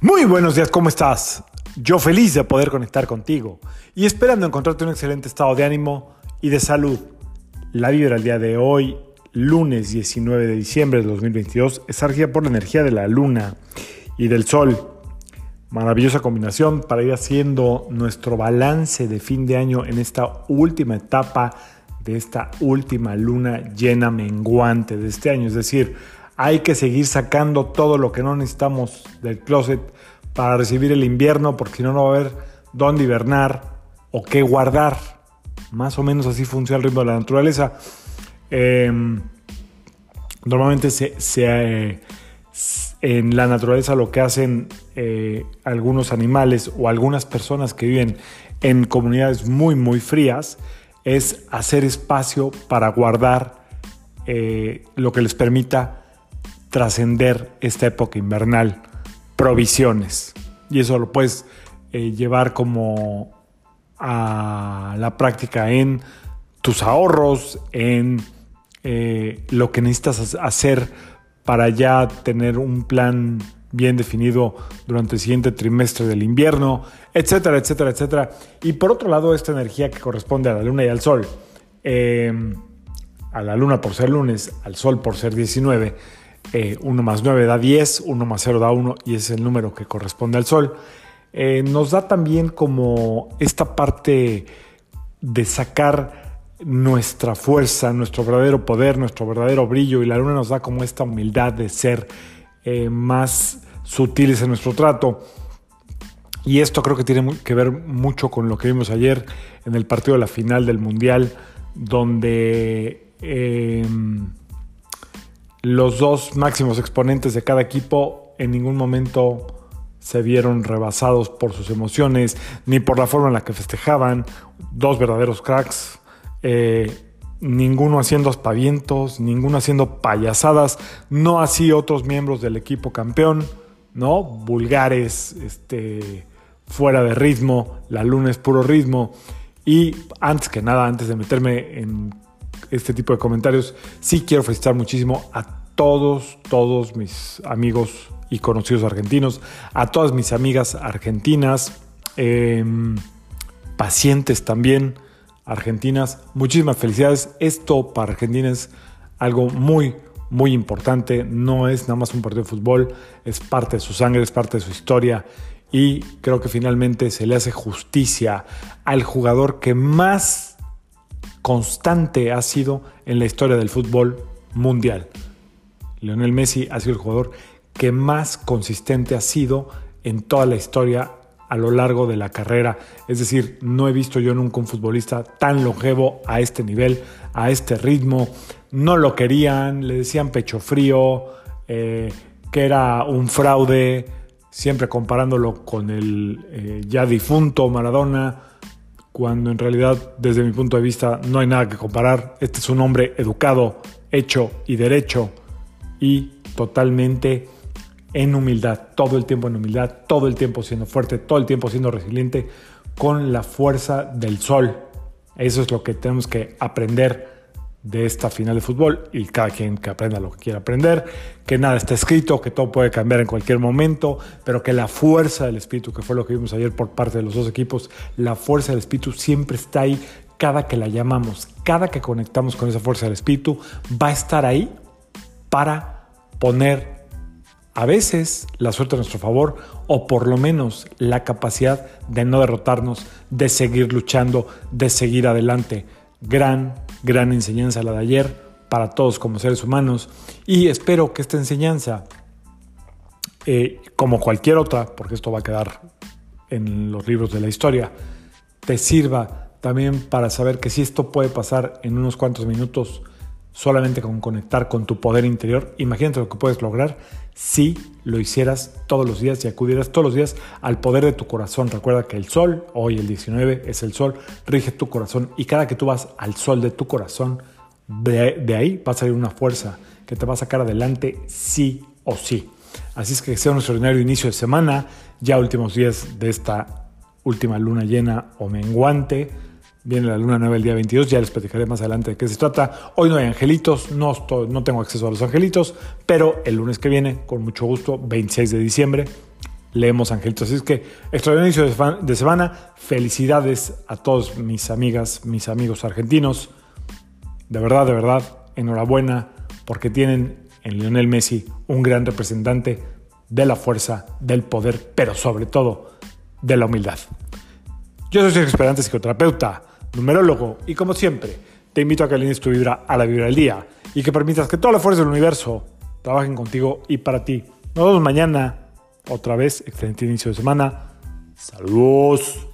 Muy buenos días, ¿cómo estás? Yo feliz de poder conectar contigo y esperando encontrarte un excelente estado de ánimo y de salud. La vibra el día de hoy, lunes 19 de diciembre de 2022, es regida por la energía de la luna y del sol. Maravillosa combinación para ir haciendo nuestro balance de fin de año en esta última etapa de esta última luna llena menguante de este año. Es decir, hay que seguir sacando todo lo que no necesitamos del closet para recibir el invierno, porque si no, no va a haber dónde hibernar o qué guardar. Más o menos así funciona el ritmo de la naturaleza. Em, normalmente se, eh, en la naturaleza lo que hacen eh, algunos animales o algunas personas que viven en comunidades muy, muy frías es hacer espacio para guardar eh, lo que les permita trascender esta época invernal, provisiones. Y eso lo puedes eh, llevar como a la práctica en tus ahorros, en eh, lo que necesitas hacer para ya tener un plan bien definido durante el siguiente trimestre del invierno, etcétera, etcétera, etcétera. Y por otro lado, esta energía que corresponde a la luna y al sol, eh, a la luna por ser lunes, al sol por ser 19, 1 eh, más 9 da 10, 1 más 0 da 1 y es el número que corresponde al Sol. Eh, nos da también como esta parte de sacar nuestra fuerza, nuestro verdadero poder, nuestro verdadero brillo y la luna nos da como esta humildad de ser eh, más sutiles en nuestro trato. Y esto creo que tiene que ver mucho con lo que vimos ayer en el partido de la final del Mundial, donde los dos máximos exponentes de cada equipo en ningún momento se vieron rebasados por sus emociones ni por la forma en la que festejaban. Dos verdaderos cracks. Eh, ninguno haciendo aspavientos, ninguno haciendo payasadas, no así otros miembros del equipo campeón, ¿no? Vulgares, este, fuera de ritmo, la luna es puro ritmo. Y antes que nada, antes de meterme en este tipo de comentarios, sí quiero felicitar muchísimo a todos, todos mis amigos y conocidos argentinos, a todas mis amigas argentinas, em, pacientes también argentinas. Muchísimas felicidades. Esto para Argentina es algo muy, muy importante. No es nada más un partido de fútbol, es parte de su sangre, es parte de su historia. Y creo que finalmente se le hace justicia al jugador que más constante ha sido en la historia del fútbol mundial. Lionel Messi ha sido el jugador que más consistente ha sido en toda la historia a lo largo de la carrera. Es decir, no he visto yo nunca un futbolista tan longevo a este nivel, a este ritmo. No lo querían, le decían pecho frío, eh, que era un fraude, siempre comparándolo con el eh, ya difunto Maradona cuando en realidad desde mi punto de vista no hay nada que comparar. Este es un hombre educado, hecho y derecho y totalmente en humildad, todo el tiempo en humildad, todo el tiempo siendo fuerte, todo el tiempo siendo resiliente con la fuerza del sol. Eso es lo que tenemos que aprender de esta final de fútbol y cada quien que aprenda lo que quiera aprender, que nada está escrito, que todo puede cambiar en cualquier momento, pero que la fuerza del espíritu, que fue lo que vimos ayer por parte de los dos equipos, la fuerza del espíritu siempre está ahí cada que la llamamos, cada que conectamos con esa fuerza del espíritu, va a estar ahí para poner a veces la suerte a nuestro favor o por lo menos la capacidad de no derrotarnos, de seguir luchando, de seguir adelante. Gran gran enseñanza la de ayer para todos como seres humanos. Y espero que esta enseñanza, eh, como cualquier otra, porque esto va a quedar en los libros de la historia, te sirva también para saber que si esto puede pasar en unos cuantos minutos, solamente con conectar con tu poder interior, imagínate lo que puedes lograr si lo hicieras todos los días y acudieras todos los días al poder de tu corazón. Recuerda que el sol, hoy el 19 es el sol, rige tu corazón y cada que tú vas al sol de tu corazón, de, ahí va a salir una fuerza que te va a sacar adelante sí o sí. Así es que sea un extraordinario inicio de semana, ya últimos días de esta última luna llena o menguante Viene la luna nueva el día 22, ya les platicaré más adelante de qué se trata. Hoy no hay angelitos, no, no tengo acceso a los angelitos, pero el lunes que viene, con mucho gusto, 26 de diciembre, leemos angelitos. Así es que, extraordinario inicio de semana. Felicidades a todos mis amigas, mis amigos argentinos. De verdad, de verdad, enhorabuena porque tienen en Lionel Messi un gran representante de la fuerza, del poder, pero sobre todo de la humildad. Yo soy Sergio Esperante, psicoterapeuta, numerólogo, y como siempre, te invito a que alines tu vibra a la vibra del día y que permitas que toda la fuerza del universo trabajen contigo y para ti. Nos vemos mañana, otra vez, excelente inicio de semana. Saludos.